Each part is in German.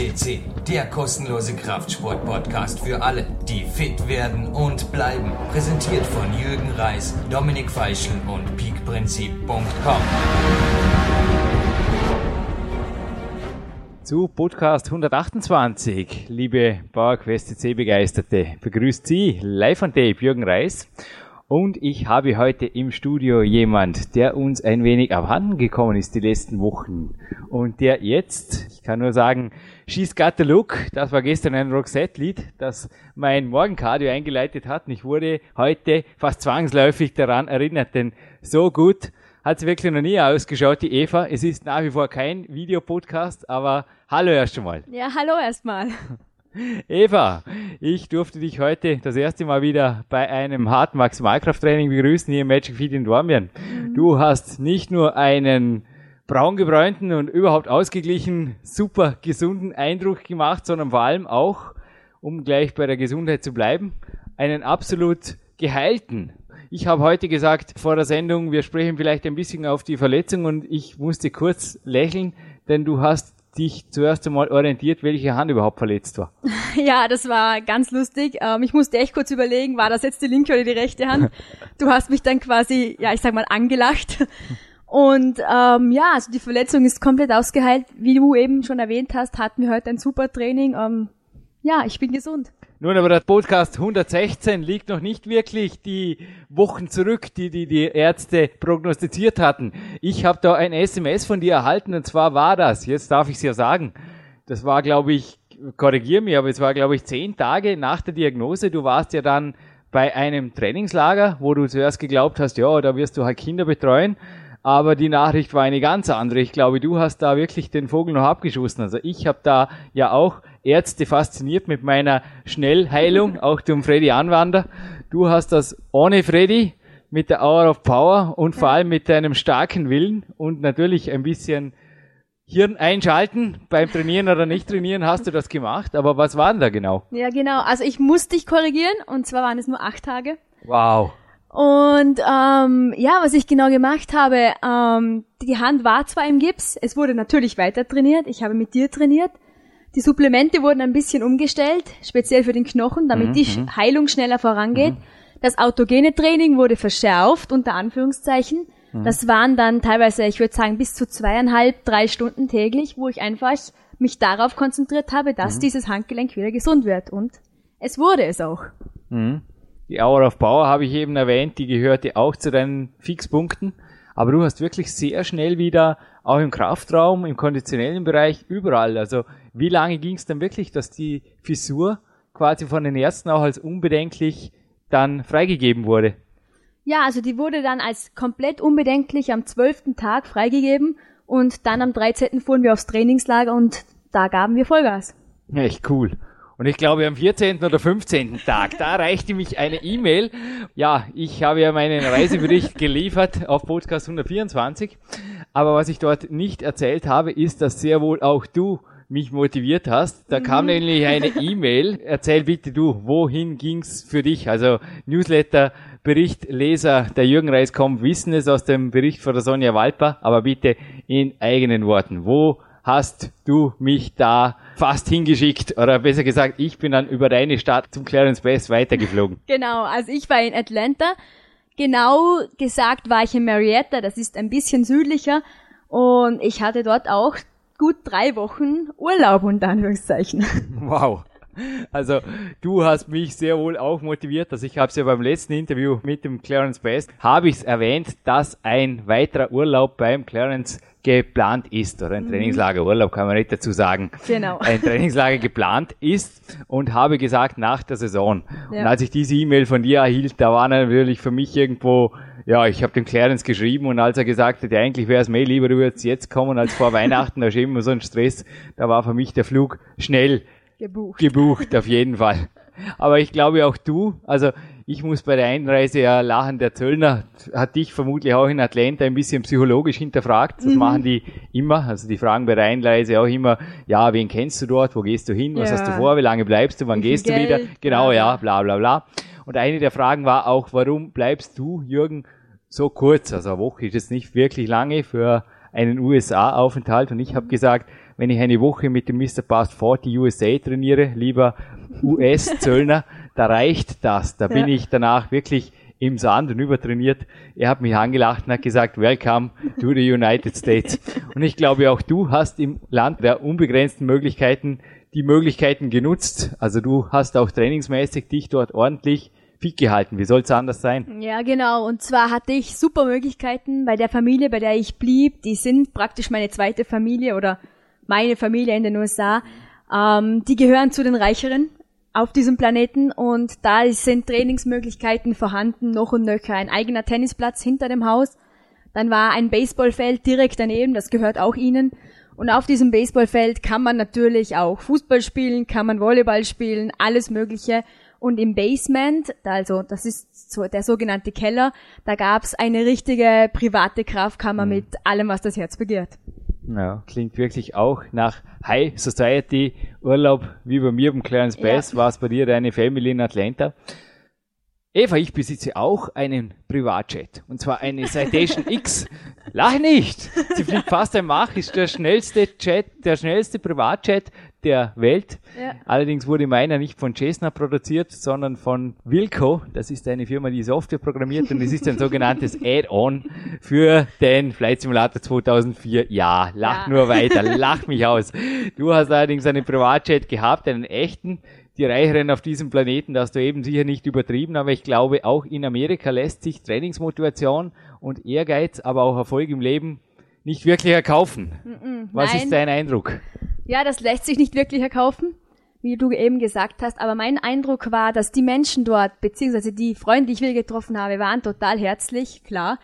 FSCC, der kostenlose Kraftsport-Podcast für alle, die fit werden und bleiben. Präsentiert von Jürgen Reis, Dominik Feischl und peakprinzip.com. Zu Podcast 128, liebe PowerQuest CC Begeisterte, begrüßt Sie live on tape Jürgen Reis und ich habe heute im Studio jemand, der uns ein wenig abhanden gekommen ist die letzten Wochen. Und der jetzt, ich kann nur sagen, She's Got the Look, das war gestern ein Roxette-Lied, das mein Morgencardio eingeleitet hat. Und ich wurde heute fast zwangsläufig daran erinnert, denn so gut hat sie wirklich noch nie ausgeschaut, die Eva. Es ist nach wie vor kein Videopodcast, aber hallo erst einmal. Ja, hallo erstmal. Eva, ich durfte dich heute das erste Mal wieder bei einem harten Maximalkrafttraining begrüßen hier im Magic Feed in Dornbirn. Mhm. Du hast nicht nur einen braungebräunten und überhaupt ausgeglichen, super gesunden Eindruck gemacht, sondern vor allem auch, um gleich bei der Gesundheit zu bleiben, einen absolut geheilten. Ich habe heute gesagt vor der Sendung, wir sprechen vielleicht ein bisschen auf die Verletzung und ich musste kurz lächeln, denn du hast dich zuerst einmal orientiert, welche Hand überhaupt verletzt war? Ja, das war ganz lustig. Ähm, ich musste echt kurz überlegen, war das jetzt die linke oder die rechte Hand? Du hast mich dann quasi, ja, ich sag mal, angelacht. Und ähm, ja, also die Verletzung ist komplett ausgeheilt. Wie du eben schon erwähnt hast, hatten wir heute ein super Training. Ähm, ja, ich bin gesund. Nun, aber der Podcast 116 liegt noch nicht wirklich die Wochen zurück, die die, die Ärzte prognostiziert hatten. Ich habe da ein SMS von dir erhalten und zwar war das, jetzt darf ich es ja sagen, das war, glaube ich, korrigier mich, aber es war, glaube ich, zehn Tage nach der Diagnose. Du warst ja dann bei einem Trainingslager, wo du zuerst geglaubt hast, ja, da wirst du halt Kinder betreuen. Aber die Nachricht war eine ganz andere. Ich glaube, du hast da wirklich den Vogel noch abgeschossen. Also ich habe da ja auch Ärzte fasziniert mit meiner Schnellheilung, auch zum Freddy Anwander. Du hast das ohne Freddy mit der Hour of Power und vor allem mit deinem starken Willen und natürlich ein bisschen Hirn einschalten beim Trainieren oder nicht trainieren hast du das gemacht. Aber was war denn da genau? Ja, genau. Also ich musste dich korrigieren und zwar waren es nur acht Tage. Wow. Und ähm, ja, was ich genau gemacht habe, ähm, die Hand war zwar im Gips, es wurde natürlich weiter trainiert, ich habe mit dir trainiert. Die Supplemente wurden ein bisschen umgestellt, speziell für den Knochen, damit mhm, die mhm. Heilung schneller vorangeht. Mhm. Das autogene Training wurde verschärft, unter Anführungszeichen. Mhm. Das waren dann teilweise, ich würde sagen, bis zu zweieinhalb, drei Stunden täglich, wo ich einfach mich darauf konzentriert habe, dass mhm. dieses Handgelenk wieder gesund wird. Und es wurde es auch. Die Hour of Power habe ich eben erwähnt, die gehörte auch zu deinen Fixpunkten. Aber du hast wirklich sehr schnell wieder, auch im Kraftraum, im konditionellen Bereich, überall. Also wie lange ging es dann wirklich, dass die Fissur quasi von den Ärzten auch als unbedenklich dann freigegeben wurde? Ja, also die wurde dann als komplett unbedenklich am zwölften Tag freigegeben und dann am 13. fuhren wir aufs Trainingslager und da gaben wir Vollgas. Echt cool. Und ich glaube, am 14. oder 15. Tag, da reichte mich eine E-Mail. Ja, ich habe ja meinen Reisebericht geliefert auf Podcast 124. Aber was ich dort nicht erzählt habe, ist, dass sehr wohl auch du mich motiviert hast. Da kam mhm. nämlich eine E-Mail. Erzähl bitte du, wohin ging's für dich? Also Newsletter, Bericht, Leser, der Jürgen Reis kommt, wissen es aus dem Bericht von der Sonja Walper, aber bitte in eigenen Worten. Wo hast du mich da fast hingeschickt oder besser gesagt, ich bin dann über deine Stadt zum Clarence Bass weitergeflogen. Genau, also ich war in Atlanta. Genau gesagt war ich in Marietta, das ist ein bisschen südlicher und ich hatte dort auch gut drei Wochen Urlaub unter Anführungszeichen. Wow. Also du hast mich sehr wohl auch motiviert, dass also ich habe es ja beim letzten Interview mit dem Clarence Best, habe ich es erwähnt, dass ein weiterer Urlaub beim Clarence geplant ist oder ein mhm. Trainingslager Urlaub kann man nicht dazu sagen. Genau. Ein Trainingslager geplant ist und habe gesagt nach der Saison. Ja. Und als ich diese E-Mail von dir erhielt, da war natürlich für mich irgendwo ja, ich habe dem Clarence geschrieben und als er gesagt hat, ja, eigentlich wäre es mir lieber, du würdest jetzt kommen als vor Weihnachten, da ist immer so ein Stress, da war für mich der Flug schnell gebucht. Gebucht, auf jeden Fall. Aber ich glaube auch du, also ich muss bei der Einreise ja lachen, der Zöllner hat dich vermutlich auch in Atlanta ein bisschen psychologisch hinterfragt. Das mhm. machen die immer. Also die fragen bei der Einreise auch immer, ja, wen kennst du dort, wo gehst du hin, was ja. hast du vor, wie lange bleibst du, wann gehst Geld? du wieder? Genau, ja, bla bla bla. Und eine der Fragen war auch, warum bleibst du, Jürgen, so kurz? Also eine Woche ist jetzt nicht wirklich lange für einen USA-Aufenthalt. Und ich habe gesagt, wenn ich eine Woche mit dem Mr. Past 40 USA trainiere, lieber US-Zöllner, da reicht das. Da bin ich danach wirklich im Sand und übertrainiert. Er hat mich angelacht und hat gesagt, welcome to the United States. Und ich glaube, auch du hast im Land der unbegrenzten Möglichkeiten die Möglichkeiten genutzt. Also du hast auch trainingsmäßig dich dort ordentlich fit gehalten. Wie soll es anders sein? Ja, genau. Und zwar hatte ich super Möglichkeiten bei der Familie, bei der ich blieb. Die sind praktisch meine zweite Familie oder meine Familie in den USA. Ähm, die gehören zu den Reicheren auf diesem Planeten und da sind Trainingsmöglichkeiten vorhanden, noch und nöcher. Ein eigener Tennisplatz hinter dem Haus. Dann war ein Baseballfeld direkt daneben, das gehört auch ihnen. Und auf diesem Baseballfeld kann man natürlich auch Fußball spielen, kann man Volleyball spielen, alles Mögliche. Und im Basement, also das ist so der sogenannte Keller, da gab's eine richtige private Kraftkammer mhm. mit allem, was das Herz begehrt. Ja, klingt wirklich auch nach High Society Urlaub, wie bei mir beim kleinen Space. Ja. War es bei dir deine Family in Atlanta? Eva, ich besitze auch einen Privatjet. Und zwar eine Citation X. Lach nicht! Sie fliegt fast ein Mach, ist der schnellste Jet, der schnellste Privatjet der Welt. Ja. Allerdings wurde meiner nicht von Cessna produziert, sondern von Wilco. Das ist eine Firma, die Software programmiert und es ist ein sogenanntes Add-on für den Flight Simulator 2004. Ja, lach ja. nur weiter, lach mich aus. Du hast allerdings einen Privatjet gehabt, einen echten. Die Reicheren auf diesem Planeten, das du eben sicher nicht übertrieben, aber ich glaube, auch in Amerika lässt sich Trainingsmotivation und Ehrgeiz, aber auch Erfolg im Leben nicht wirklich erkaufen. Mm -mm, Was nein. ist dein Eindruck? Ja, das lässt sich nicht wirklich erkaufen, wie du eben gesagt hast. Aber mein Eindruck war, dass die Menschen dort, beziehungsweise die Freunde, die ich wieder getroffen habe, waren total herzlich, klar.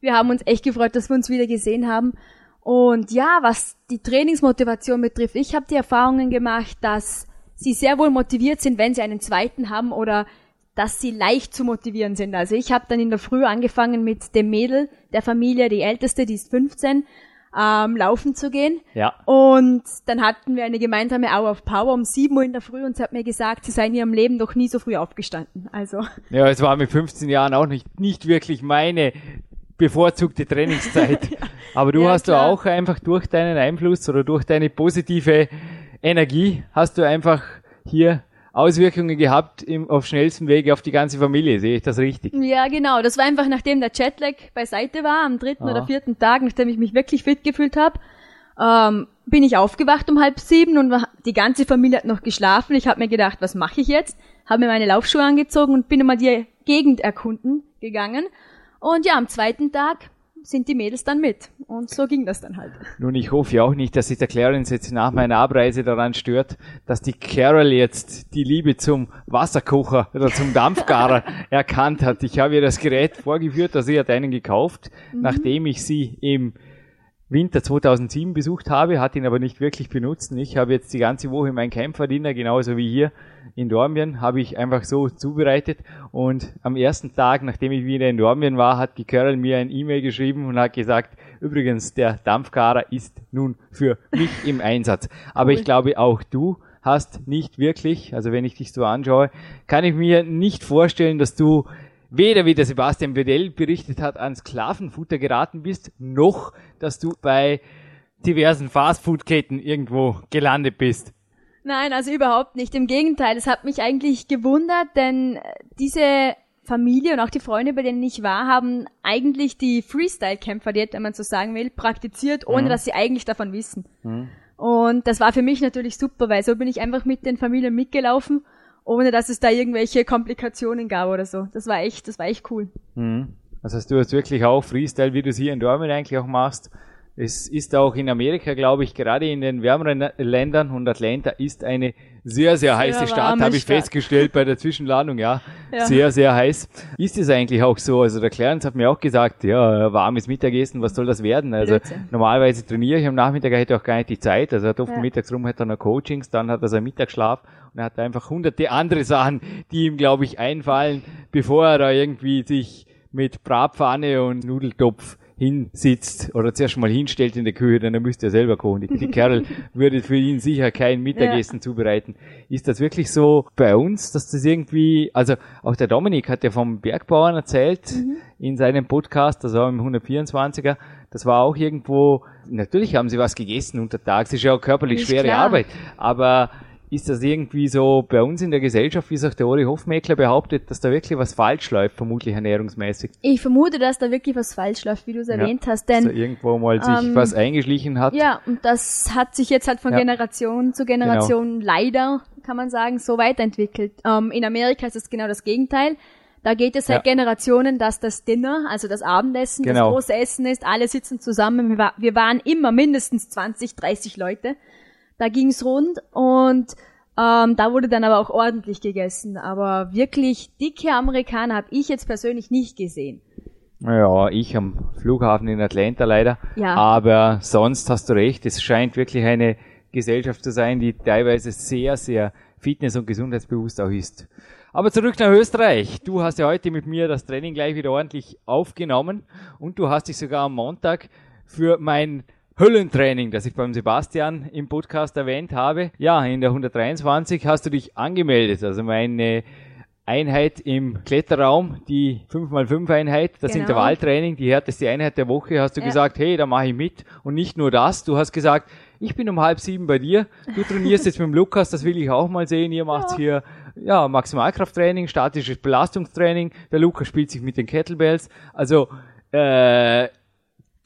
Wir haben uns echt gefreut, dass wir uns wieder gesehen haben. Und ja, was die Trainingsmotivation betrifft, ich habe die Erfahrungen gemacht, dass sie sehr wohl motiviert sind, wenn sie einen zweiten haben oder dass sie leicht zu motivieren sind. Also ich habe dann in der Früh angefangen mit dem Mädel der Familie, die älteste, die ist 15, ähm, laufen zu gehen. Ja. Und dann hatten wir eine gemeinsame Hour of Power um 7 Uhr in der Früh und sie hat mir gesagt, sie sei in ihrem Leben noch nie so früh aufgestanden. Also. Ja, es war mit 15 Jahren auch nicht, nicht wirklich meine bevorzugte Trainingszeit. ja. Aber du ja, hast klar. du auch einfach durch deinen Einfluss oder durch deine positive Energie hast du einfach hier Auswirkungen gehabt im, auf schnellstem Wege auf die ganze Familie. Sehe ich das richtig? Ja, genau. Das war einfach, nachdem der Jetlag beiseite war, am dritten Aha. oder vierten Tag, nachdem ich mich wirklich fit gefühlt habe, ähm, bin ich aufgewacht um halb sieben und die ganze Familie hat noch geschlafen. Ich habe mir gedacht, was mache ich jetzt? Habe mir meine Laufschuhe angezogen und bin immer die Gegend erkunden gegangen. Und ja, am zweiten Tag sind die Mädels dann mit. Und so ging das dann halt. Nun, ich hoffe ja auch nicht, dass sich der Clarence jetzt nach meiner Abreise daran stört, dass die Carol jetzt die Liebe zum Wasserkocher oder zum Dampfgarer erkannt hat. Ich habe ihr das Gerät vorgeführt, also sie hat einen gekauft, mhm. nachdem ich sie im Winter 2007 besucht habe, hat ihn aber nicht wirklich benutzt. Ich habe jetzt die ganze Woche mein Kämpferdiener, genauso wie hier in Dormien, habe ich einfach so zubereitet. Und am ersten Tag, nachdem ich wieder in Dormien war, hat die Carol mir ein E-Mail geschrieben und hat gesagt, übrigens, der Dampfgarer ist nun für mich im Einsatz. Aber ich glaube, auch du hast nicht wirklich, also wenn ich dich so anschaue, kann ich mir nicht vorstellen, dass du weder wie der Sebastian Bedell berichtet hat, an Sklavenfutter geraten bist, noch dass du bei diversen Fastfood-Ketten irgendwo gelandet bist. Nein, also überhaupt nicht. Im Gegenteil, es hat mich eigentlich gewundert, denn diese Familie und auch die Freunde, bei denen ich war, haben eigentlich die Freestyle-Kämpfer-Diät, wenn man so sagen will, praktiziert, ohne mhm. dass sie eigentlich davon wissen. Mhm. Und das war für mich natürlich super, weil so bin ich einfach mit den Familien mitgelaufen ohne dass es da irgendwelche Komplikationen gab oder so. Das war echt, das war echt cool. Mhm. Das heißt, du hast wirklich auch Freestyle, wie du es hier in Dortmund eigentlich auch machst. Es ist auch in Amerika, glaube ich, gerade in den wärmeren Ländern und Atlanta ist eine sehr, sehr heiße sehr Stadt, habe ich Stadt. festgestellt bei der Zwischenlandung, ja. ja. Sehr, sehr heiß. Ist es eigentlich auch so? Also der Clarence hat mir auch gesagt, ja, warmes Mittagessen, was soll das werden? Also Blödsinn. normalerweise trainiere ich am Nachmittag, er hätte auch gar nicht die Zeit. Also er hat oft ja. mittags rum, hat er noch Coachings, dann hat er seinen Mittagsschlaf und er hat einfach hunderte andere Sachen, die ihm, glaube ich, einfallen, bevor er da irgendwie sich mit Bratpfanne und Nudeltopf hinsitzt oder zuerst mal hinstellt in der Küche, dann müsste er selber kochen. Die, die Kerl würde für ihn sicher kein Mittagessen ja. zubereiten. Ist das wirklich so bei uns, dass das irgendwie, also auch der Dominik hat ja vom Bergbauern erzählt mhm. in seinem Podcast, das war im 124er, das war auch irgendwo, natürlich haben sie was gegessen untertags, ist ja auch körperlich ist schwere klar. Arbeit, aber ist das irgendwie so bei uns in der Gesellschaft, wie es auch der Ori Hofmeckler behauptet, dass da wirklich was falsch läuft, vermutlich ernährungsmäßig? Ich vermute, dass da wirklich was falsch läuft, wie du es erwähnt ja, hast, denn dass da irgendwo mal sich ähm, was eingeschlichen hat. Ja, und das hat sich jetzt halt von ja. Generation zu Generation genau. leider, kann man sagen, so weiterentwickelt. Ähm, in Amerika ist es genau das Gegenteil. Da geht es seit ja. Generationen, dass das Dinner, also das Abendessen, genau. das große Essen ist. Alle sitzen zusammen. Wir waren immer mindestens 20, 30 Leute. Da ging's rund und ähm, da wurde dann aber auch ordentlich gegessen. Aber wirklich dicke Amerikaner habe ich jetzt persönlich nicht gesehen. Ja, ich am Flughafen in Atlanta leider. Ja. Aber sonst hast du recht, es scheint wirklich eine Gesellschaft zu sein, die teilweise sehr, sehr fitness- und gesundheitsbewusst auch ist. Aber zurück nach Österreich. Du hast ja heute mit mir das Training gleich wieder ordentlich aufgenommen und du hast dich sogar am Montag für mein Höllentraining, das ich beim Sebastian im Podcast erwähnt habe. Ja, in der 123 hast du dich angemeldet. Also meine Einheit im Kletterraum, die 5x5 Einheit, das genau. Intervalltraining, die härteste Einheit der Woche, hast du ja. gesagt, hey, da mache ich mit. Und nicht nur das, du hast gesagt, ich bin um halb sieben bei dir, du trainierst jetzt mit dem Lukas, das will ich auch mal sehen, ihr macht ja. hier ja, Maximalkrafttraining, statisches Belastungstraining, der Lukas spielt sich mit den Kettlebells. Also äh,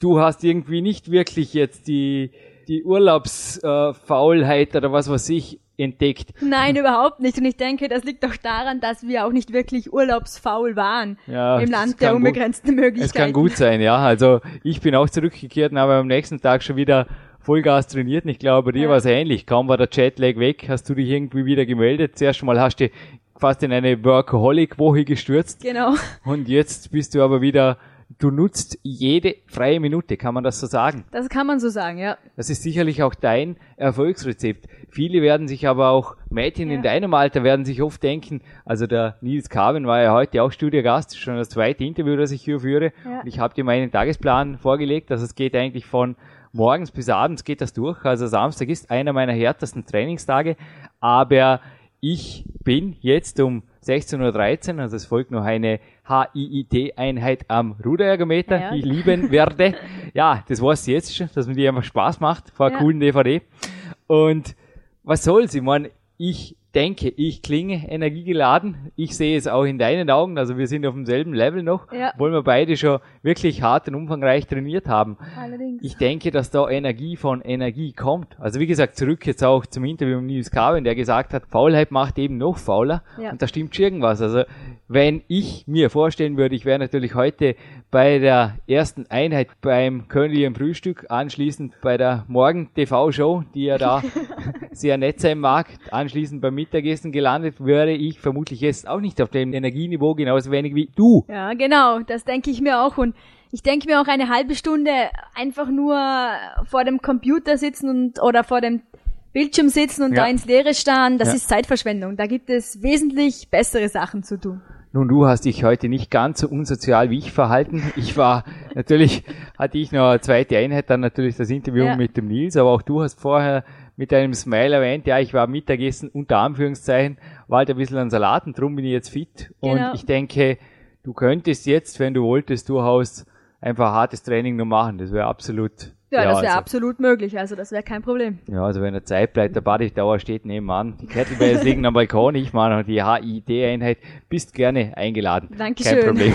du hast irgendwie nicht wirklich jetzt die, die Urlaubsfaulheit äh, oder was weiß ich entdeckt. Nein, überhaupt nicht. Und ich denke, das liegt doch daran, dass wir auch nicht wirklich urlaubsfaul waren ja, im Land der unbegrenzten Möglichkeiten. Es kann gut sein, ja. Also ich bin auch zurückgekehrt und habe am nächsten Tag schon wieder Vollgas trainiert und ich glaube, dir ja. war es ähnlich. Kaum war der Jetlag weg, hast du dich irgendwie wieder gemeldet. Zuerst mal hast du fast in eine Workaholic-Woche gestürzt. Genau. Und jetzt bist du aber wieder du nutzt jede freie Minute, kann man das so sagen? Das kann man so sagen, ja. Das ist sicherlich auch dein Erfolgsrezept. Viele werden sich aber auch, Mädchen ja. in deinem Alter werden sich oft denken, also der Nils Carven war ja heute auch Studiogast, schon das zweite Interview, das ich hier führe. Ja. Und ich habe dir meinen Tagesplan vorgelegt, also es geht eigentlich von morgens bis abends geht das durch. Also Samstag ist einer meiner härtesten Trainingstage, aber ich bin jetzt um 16.13 Uhr, also es folgt noch eine HIIT-Einheit am Ruderergometer, ja. die ich lieben werde. Ja, das war's jetzt schon, dass mir die einfach Spaß macht, vor einer ja. coolen DVD. Und was soll's? Ich meine, ich denke, ich klinge energiegeladen. Ich sehe es auch in deinen Augen. Also wir sind auf demselben Level noch, ja. obwohl wir beide schon wirklich hart und umfangreich trainiert haben. Allerdings. Ich denke, dass da Energie von Energie kommt. Also wie gesagt, zurück jetzt auch zum Interview mit Nils Carven, der gesagt hat, Faulheit macht eben noch fauler. Ja. Und da stimmt schon irgendwas. Also wenn ich mir vorstellen würde, ich wäre natürlich heute bei der ersten Einheit beim königlichen Frühstück, anschließend bei der Morgen-TV-Show, die ja da sehr nett sein mag, anschließend beim Mittagessen gelandet, wäre ich vermutlich jetzt auch nicht auf dem Energieniveau genauso wenig wie du. Ja, genau, das denke ich mir auch und ich denke mir auch eine halbe Stunde einfach nur vor dem Computer sitzen und oder vor dem Bildschirm sitzen und ja. da ins Leere starren, das ja. ist Zeitverschwendung. Da gibt es wesentlich bessere Sachen zu tun. Nun, du hast dich heute nicht ganz so unsozial wie ich verhalten. Ich war, natürlich hatte ich noch eine zweite Einheit, dann natürlich das Interview ja. mit dem Nils, aber auch du hast vorher mit einem Smile erwähnt, ja, ich war Mittagessen unter Anführungszeichen, war halt ein bisschen an Salaten, drum bin ich jetzt fit. Genau. Und ich denke, du könntest jetzt, wenn du wolltest, durchaus einfach hartes Training noch machen. Das wäre absolut ja, das wäre also, absolut möglich, also das wäre kein Problem. Ja, also wenn der Zeit bleibt, der Badedauer steht nebenan. Die Kettlebells liegen am Balkon, ich mache die HID-Einheit, bist gerne eingeladen. Dankeschön. Kein Problem.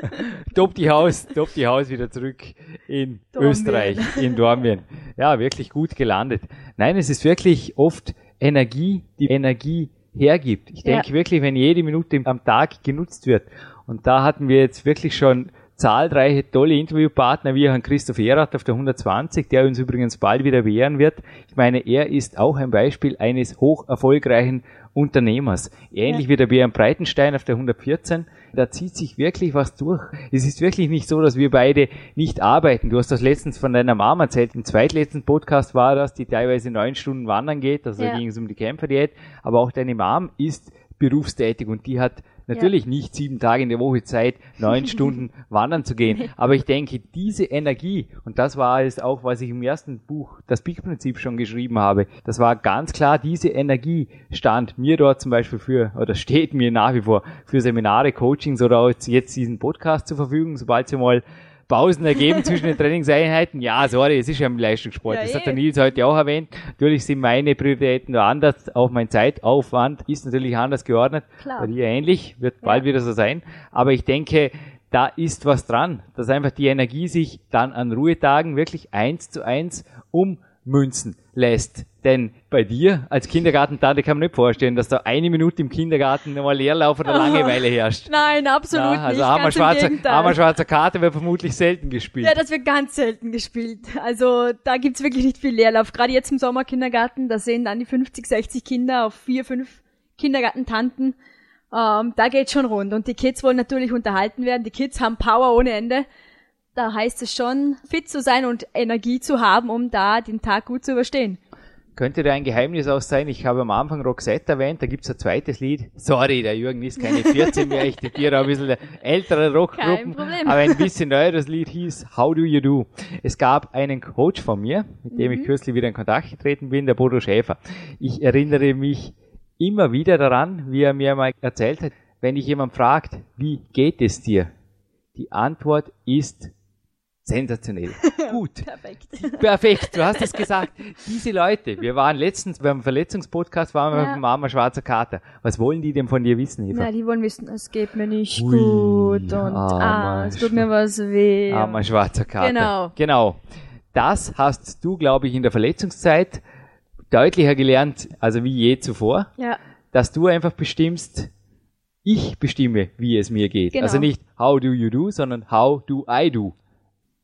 top die Haus, top die Haus wieder zurück in Dormien. Österreich, in Dormien. Ja, wirklich gut gelandet. Nein, es ist wirklich oft Energie, die Energie hergibt. Ich denke ja. wirklich, wenn jede Minute am Tag genutzt wird, und da hatten wir jetzt wirklich schon zahlreiche tolle Interviewpartner wie Herrn Christoph Erath auf der 120, der uns übrigens bald wieder wehren wird. Ich meine, er ist auch ein Beispiel eines hoch erfolgreichen Unternehmers. Ähnlich ja. wie der Björn Breitenstein auf der 114. Da zieht sich wirklich was durch. Es ist wirklich nicht so, dass wir beide nicht arbeiten. Du hast das letztens von deiner Mama erzählt. Im zweitletzten Podcast war das, die teilweise neun Stunden wandern geht. Also ja. da ging es um die Kämpferdiät. Aber auch deine Mom ist berufstätig und die hat Natürlich nicht sieben Tage in der Woche Zeit, neun Stunden wandern zu gehen. Aber ich denke, diese Energie, und das war es auch, was ich im ersten Buch, das Peak-Prinzip schon geschrieben habe, das war ganz klar, diese Energie stand mir dort zum Beispiel für, oder steht mir nach wie vor für Seminare, Coachings oder auch jetzt diesen Podcast zur Verfügung, sobald sie mal Pausen ergeben zwischen den Trainingseinheiten. Ja, sorry, es ist ja im Leistungssport. Ja, das hat der eh. Nils heute auch erwähnt. Natürlich sind meine Prioritäten anders. Auch mein Zeitaufwand ist natürlich anders geordnet. Klar. Bei dir ähnlich, wird ja. bald wieder so sein. Aber ich denke, da ist was dran, dass einfach die Energie sich dann an Ruhetagen wirklich eins zu eins ummünzen lässt. Denn bei dir als Kindergartentante kann man nicht vorstellen, dass da eine Minute im Kindergarten nochmal Leerlauf oder Langeweile herrscht. Nein, absolut ja, also nicht. Also schwarzer, Hammer schwarzer Karte wird vermutlich selten gespielt. Ja, das wird ganz selten gespielt. Also da gibt's wirklich nicht viel Leerlauf. Gerade jetzt im Sommerkindergarten, da sehen dann die 50, 60 Kinder auf vier, fünf Kindergartentanten. Ähm, da geht's schon rund. Und die Kids wollen natürlich unterhalten werden. Die Kids haben Power ohne Ende. Da heißt es schon, fit zu sein und Energie zu haben, um da den Tag gut zu überstehen. Könnte da ein Geheimnis auch sein? Ich habe am Anfang Roxette erwähnt, da gibt's ein zweites Lied. Sorry, der Jürgen ist keine 14 mehr, ich diktiere ein bisschen ältere Rockgruppen. Aber ein bisschen neueres Lied hieß How Do You Do? Es gab einen Coach von mir, mit dem mhm. ich kürzlich wieder in Kontakt getreten bin, der Bodo Schäfer. Ich erinnere mich immer wieder daran, wie er mir mal erzählt hat, wenn dich jemand fragt, wie geht es dir? Die Antwort ist Sensationell. Gut. Perfekt. Perfekt, du hast es gesagt. Diese Leute, wir waren letztens beim Verletzungspodcast, waren wir ja. mit Mama Schwarzer Kater. Was wollen die denn von dir wissen, Eva? Na, die wollen wissen, es geht mir nicht Ui, gut und ah, es tut mir was weh. Armer Schwarzer Kater. Genau. Genau. Das hast du, glaube ich, in der Verletzungszeit deutlicher gelernt, also wie je zuvor. Ja. Dass du einfach bestimmst, ich bestimme, wie es mir geht. Genau. Also nicht how do you do, sondern how do I do.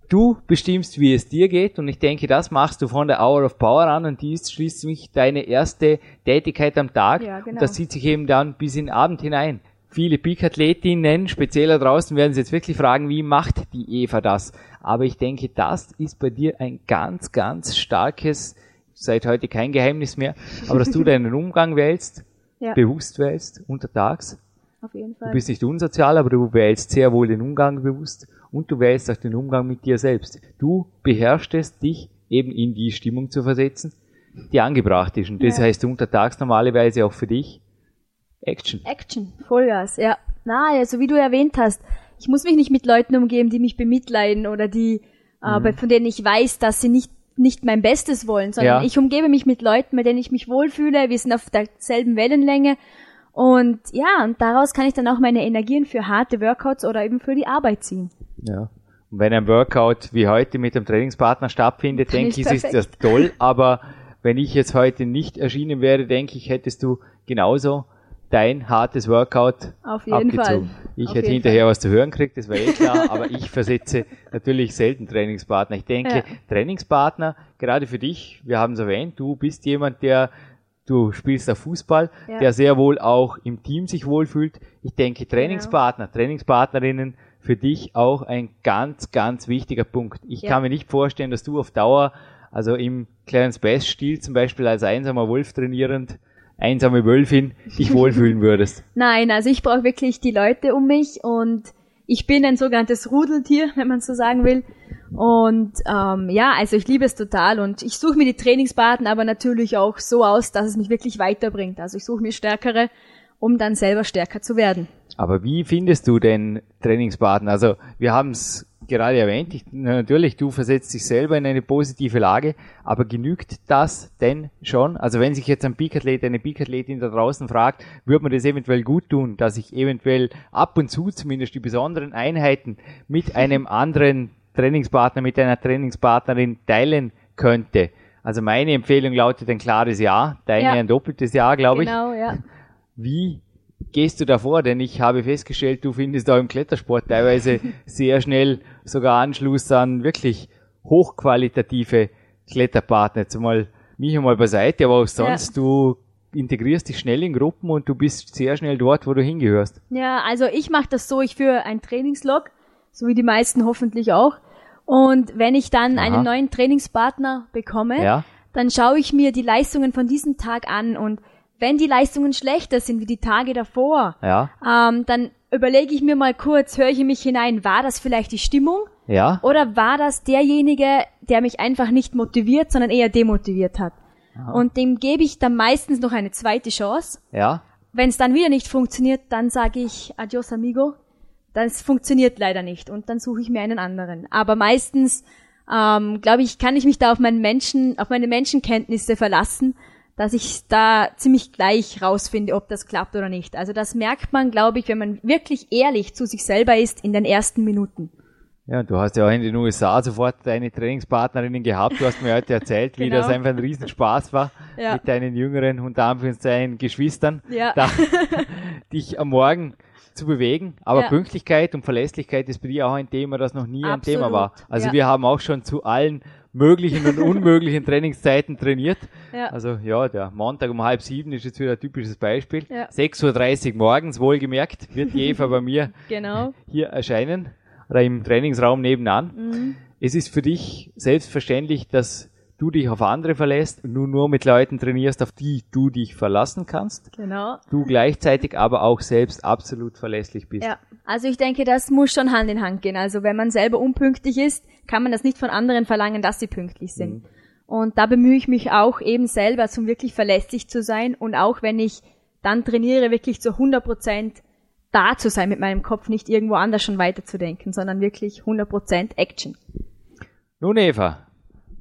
Du bestimmst, wie es dir geht und ich denke, das machst du von der Hour of Power an und die ist schließlich deine erste Tätigkeit am Tag. Ja, genau. Und das zieht sich eben dann bis in den Abend hinein. Viele Peak-Athletinnen, speziell da draußen, werden sich jetzt wirklich fragen, wie macht die Eva das? Aber ich denke, das ist bei dir ein ganz, ganz starkes, seit heute kein Geheimnis mehr, aber dass du deinen Umgang wählst, ja. bewusst wählst, untertags. Auf jeden Fall. Du bist nicht unsozial, aber du wählst sehr wohl den Umgang bewusst und du wählst auch den Umgang mit dir selbst. Du beherrschst es, dich eben in die Stimmung zu versetzen, die angebracht ist. Und das ja. heißt untertags normalerweise auch für dich Action. Action, Vollgas, ja. Na, also wie du erwähnt hast, ich muss mich nicht mit Leuten umgeben, die mich bemitleiden oder die, äh, mhm. äh, von denen ich weiß, dass sie nicht nicht mein Bestes wollen, sondern ja. ich umgebe mich mit Leuten, mit denen ich mich wohlfühle. Wir sind auf derselben Wellenlänge und ja, und daraus kann ich dann auch meine Energien für harte Workouts oder eben für die Arbeit ziehen. Ja. Und wenn ein Workout wie heute mit dem Trainingspartner stattfindet, denke ich, ist das toll. Aber wenn ich jetzt heute nicht erschienen wäre, denke ich, hättest du genauso dein hartes Workout Auf jeden abgezogen. Fall. Ich Auf hätte hinterher Fall. was zu hören gekriegt, das war eh klar, aber ich versetze natürlich selten Trainingspartner. Ich denke, ja. Trainingspartner, gerade für dich, wir haben es erwähnt, du bist jemand, der du spielst da Fußball, ja. der sehr wohl auch im Team sich wohlfühlt. Ich denke, Trainingspartner, genau. Trainingspartnerinnen für dich auch ein ganz, ganz wichtiger Punkt. Ich ja. kann mir nicht vorstellen, dass du auf Dauer, also im Clarence Bass Stil zum Beispiel als einsamer Wolf trainierend, einsame Wölfin, dich wohlfühlen würdest. Nein, also ich brauche wirklich die Leute um mich und ich bin ein sogenanntes Rudeltier, wenn man so sagen will. Und ähm, ja, also ich liebe es total und ich suche mir die Trainingspartner aber natürlich auch so aus, dass es mich wirklich weiterbringt. Also ich suche mir stärkere, um dann selber stärker zu werden. Aber wie findest du den Trainingspartner? Also wir haben es gerade erwähnt, ich, natürlich, du versetzt dich selber in eine positive Lage, aber genügt das denn schon? Also wenn sich jetzt ein Peakathlet, eine Peakathletin da draußen fragt, würde man das eventuell gut tun, dass ich eventuell ab und zu zumindest die besonderen Einheiten mit einem anderen Trainingspartner, mit einer Trainingspartnerin teilen könnte? Also meine Empfehlung lautet ein klares Ja, deine ja. ein doppeltes Ja, glaube genau, ich. Genau, ja. Wie gehst du davor? Denn ich habe festgestellt, du findest auch im Klettersport teilweise sehr schnell sogar Anschluss an wirklich hochqualitative Kletterpartner. Jetzt mal mich einmal beiseite, aber auch sonst, ja. du integrierst dich schnell in Gruppen und du bist sehr schnell dort, wo du hingehörst. Ja, also ich mache das so, ich führe ein Trainingslog, so wie die meisten hoffentlich auch. Und wenn ich dann Aha. einen neuen Trainingspartner bekomme, ja. dann schaue ich mir die Leistungen von diesem Tag an und wenn die Leistungen schlechter sind wie die Tage davor, Ja, ähm, dann überlege ich mir mal kurz, höre ich mich hinein, war das vielleicht die Stimmung ja, oder war das derjenige, der mich einfach nicht motiviert, sondern eher demotiviert hat? Und dem gebe ich dann meistens noch eine zweite Chance. ja. Wenn es dann wieder nicht funktioniert, dann sage ich Adios amigo. Das funktioniert leider nicht und dann suche ich mir einen anderen. Aber meistens, ähm, glaube ich, kann ich mich da auf meinen Menschen, auf meine Menschenkenntnisse verlassen, dass ich da ziemlich gleich rausfinde, ob das klappt oder nicht. Also das merkt man, glaube ich, wenn man wirklich ehrlich zu sich selber ist in den ersten Minuten. Ja, du hast ja auch in den USA sofort deine Trainingspartnerinnen gehabt. Du hast mir heute erzählt, wie Genau. das einfach ein Riesenspaß war Ja. mit deinen jüngeren, unter Anführungszeichen, Geschwistern, Ja. da, dich am Morgen zu bewegen. Aber Ja. Pünktlichkeit und Verlässlichkeit ist bei dir auch ein Thema, das noch nie ein Absolut, Thema war. Also wir haben auch schon zu allen möglichen und unmöglichen Trainingszeiten trainiert. Ja. Also ja, der Montag um halb sieben ist jetzt wieder ein typisches Beispiel. Ja. 6.30 Uhr morgens, wohlgemerkt, wird die Eva bei mir Genau. hier erscheinen oder im Trainingsraum nebenan. Mhm. Es ist für dich selbstverständlich, dass du dich auf andere verlässt und du nur mit Leuten trainierst, auf die du dich verlassen kannst. Genau. Du gleichzeitig aber auch selbst absolut verlässlich bist. Ja, also ich denke, das muss schon Hand in Hand gehen. Also wenn man selber unpünktlich ist, kann man das nicht von anderen verlangen, dass sie pünktlich sind. Und da bemühe ich mich auch eben selber, zum wirklich verlässlich zu sein und auch wenn ich dann trainiere, wirklich zu 100 Prozent da zu sein mit meinem Kopf, nicht irgendwo anders schon weiterzudenken, sondern wirklich 100 Prozent Action. Nun Eva,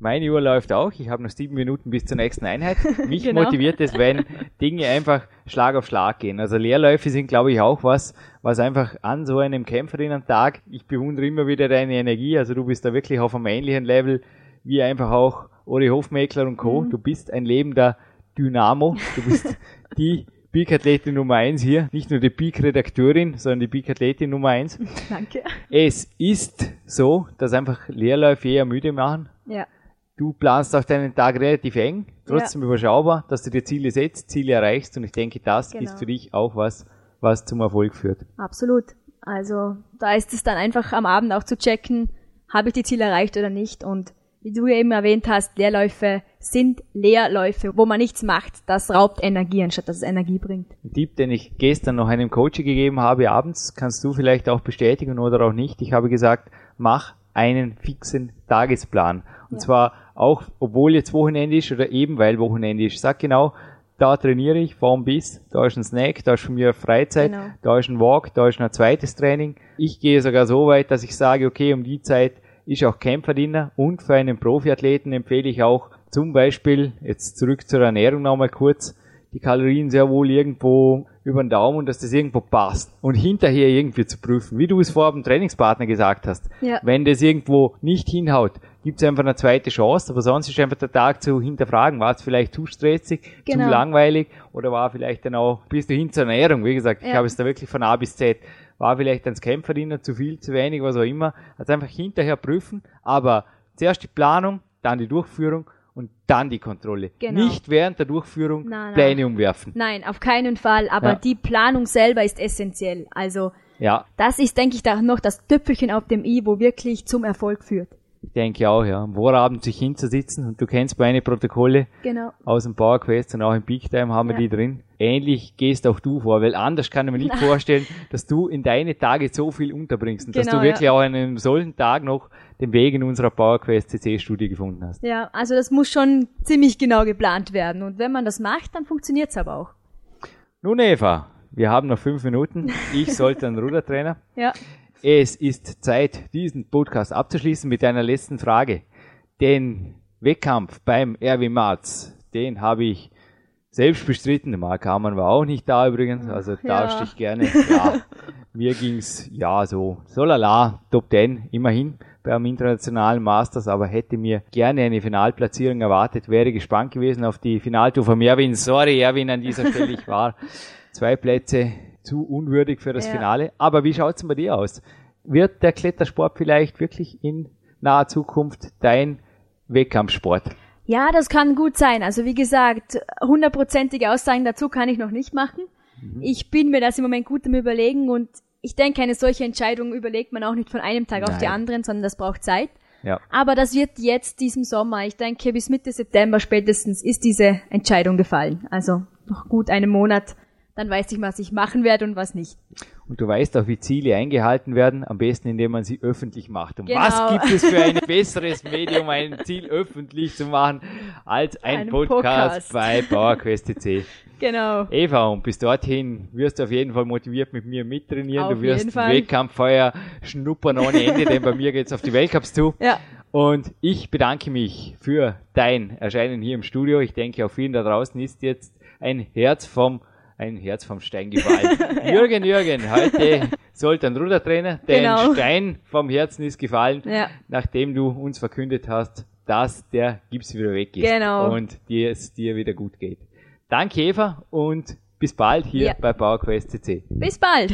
meine Uhr läuft auch. Ich habe noch sieben Minuten bis zur nächsten Einheit. Mich Genau. motiviert es, wenn Dinge einfach Schlag auf Schlag gehen. Also Leerläufe sind, glaube ich, auch was, was einfach an so einem Kämpferinnen-Tag, ich bewundere immer wieder deine Energie. Also du bist da wirklich auf einem ähnlichen Level wie einfach auch Ori Hofmeckler und Co. Du bist ein lebender Dynamo. Du bist die Peak-Athletin Nummer eins hier. Nicht nur die Peak-Redakteurin, sondern die Peak-Athletin Nummer eins. Danke. Es ist so, dass einfach Leerläufe eher müde machen. Ja, Du planst auch deinen Tag relativ eng, trotzdem überschaubar, dass du dir Ziele setzt, Ziele erreichst und ich denke, das Genau. ist für dich auch was, was zum Erfolg führt. absolut. Also da ist es dann einfach am Abend auch zu checken, habe ich die Ziele erreicht oder nicht und wie du ja eben erwähnt hast, Leerläufe sind Leerläufe, wo man nichts macht. Das raubt Energie, anstatt dass es Energie bringt. Ein Tipp, den ich gestern noch einem Coach gegeben habe abends, kannst du vielleicht auch bestätigen oder auch nicht. Ich habe gesagt, mach einen fixen Tagesplan. Und Ja. zwar auch, obwohl jetzt Wochenende ist oder eben weil Wochenende ist. Sag genau, da trainiere ich vom bis, da ist ein Snack, da ist von mir Freizeit, Genau. da ist ein Walk, da ist ein zweites Training. Ich gehe sogar so weit, dass ich sage, okay, um die Zeit ist auch Kämpferdiener und für einen Profiathleten empfehle ich auch zum Beispiel, jetzt zurück zur Ernährung nochmal kurz, die Kalorien sehr wohl irgendwo über den Daumen und dass das irgendwo passt und hinterher irgendwie zu prüfen, wie du es vorher dem Trainingspartner gesagt hast. Ja. Wenn das irgendwo nicht hinhaut, gibt es einfach eine zweite Chance, aber sonst ist einfach der Tag zu hinterfragen, war es vielleicht zu stressig, Genau. zu langweilig oder war vielleicht dann auch, bist du hin zur Ernährung, wie gesagt, ich Ja. habe es da wirklich von A bis Z, war vielleicht ans Kämpferdiener zu viel, zu wenig, was auch immer, also einfach hinterher prüfen, aber zuerst die Planung, dann die Durchführung und dann die Kontrolle. Genau. Nicht während der Durchführung Nein, nein. Pläne umwerfen. Nein, auf keinen Fall, aber Ja. die Planung selber ist essentiell. Also Ja, das ist, denke ich, da noch das Tüpfelchen auf dem i, wo wirklich zum Erfolg führt. Ich denke auch, ja. Am Vorabend sich hinzusitzen und du kennst meine Protokolle Genau. aus dem Power Quest und auch im Peak Time haben wir Ja. die drin. Ähnlich gehst auch du vor, weil anders kann ich mir nicht vorstellen, dass du in deine Tage so viel unterbringst und dass Genau, du wirklich ja. auch an einem solchen Tag noch den Weg in unserer Power Quest CC Studie gefunden hast. Ja, also das muss schon ziemlich genau geplant werden. Und wenn man das macht, dann funktioniert's aber auch. Nun Eva, wir haben noch fünf Minuten. Ich sollte einen Rudertrainer. Ja. Es ist Zeit, diesen Podcast abzuschließen mit einer letzten Frage. Den Wettkampf beim Erwin Marz, den habe ich selbst bestritten. Mark Hamann war auch nicht da übrigens, also tauschte ich gerne. Ja, mir ging's ja so, so lala, Top 10, immerhin beim internationalen Masters, aber hätte mir gerne eine Finalplatzierung erwartet, wäre gespannt gewesen auf die Finaltour von Erwin. Sorry, Erwin, an dieser Stelle, ich war zwei Plätze zu unwürdig für das Ja. Finale. Aber wie schaut's denn bei dir aus? Wird der Klettersport vielleicht wirklich in naher Zukunft dein Wettkampfsport? Ja, das kann gut sein. Also wie gesagt, hundertprozentige Aussagen dazu kann ich noch nicht machen. Ich bin mir das im Moment gut am Überlegen und ich denke, eine solche Entscheidung überlegt man auch nicht von einem Tag auf die Nein. anderen, sondern das braucht Zeit. Ja. Aber das wird jetzt diesen Sommer, ich denke bis Mitte September spätestens, ist diese Entscheidung gefallen. Also noch gut einem Monat. Dann weiß ich, was ich machen werde und was nicht. Und du weißt auch, wie Ziele eingehalten werden, am besten indem man sie öffentlich macht. Und Genau. was gibt es für ein besseres Medium, ein Ziel öffentlich zu machen, als ein Podcast, Podcast. bei PowerQuest.cc. Genau. Eva, und bis dorthin wirst du auf jeden Fall motiviert mit mir mittrainieren. Auf du wirst. Wettkampffeuer schnuppern ohne Ende, denn bei mir geht's auf die Weltcups zu. Ja. Und ich bedanke mich für dein Erscheinen hier im Studio. Ich denke, auch vielen da draußen ist jetzt ein Herz vom, ein Herz vom Stein gefallen. Jürgen, Jürgen, heute sollte ein Rudertrainer, dein Genau. Stein vom Herzen ist gefallen, Ja. nachdem du uns verkündet hast, dass der Gips wieder weg ist Genau. und dir es dir wieder gut geht. Danke Eva und bis bald hier Ja. bei PowerQuest CC. Bis bald.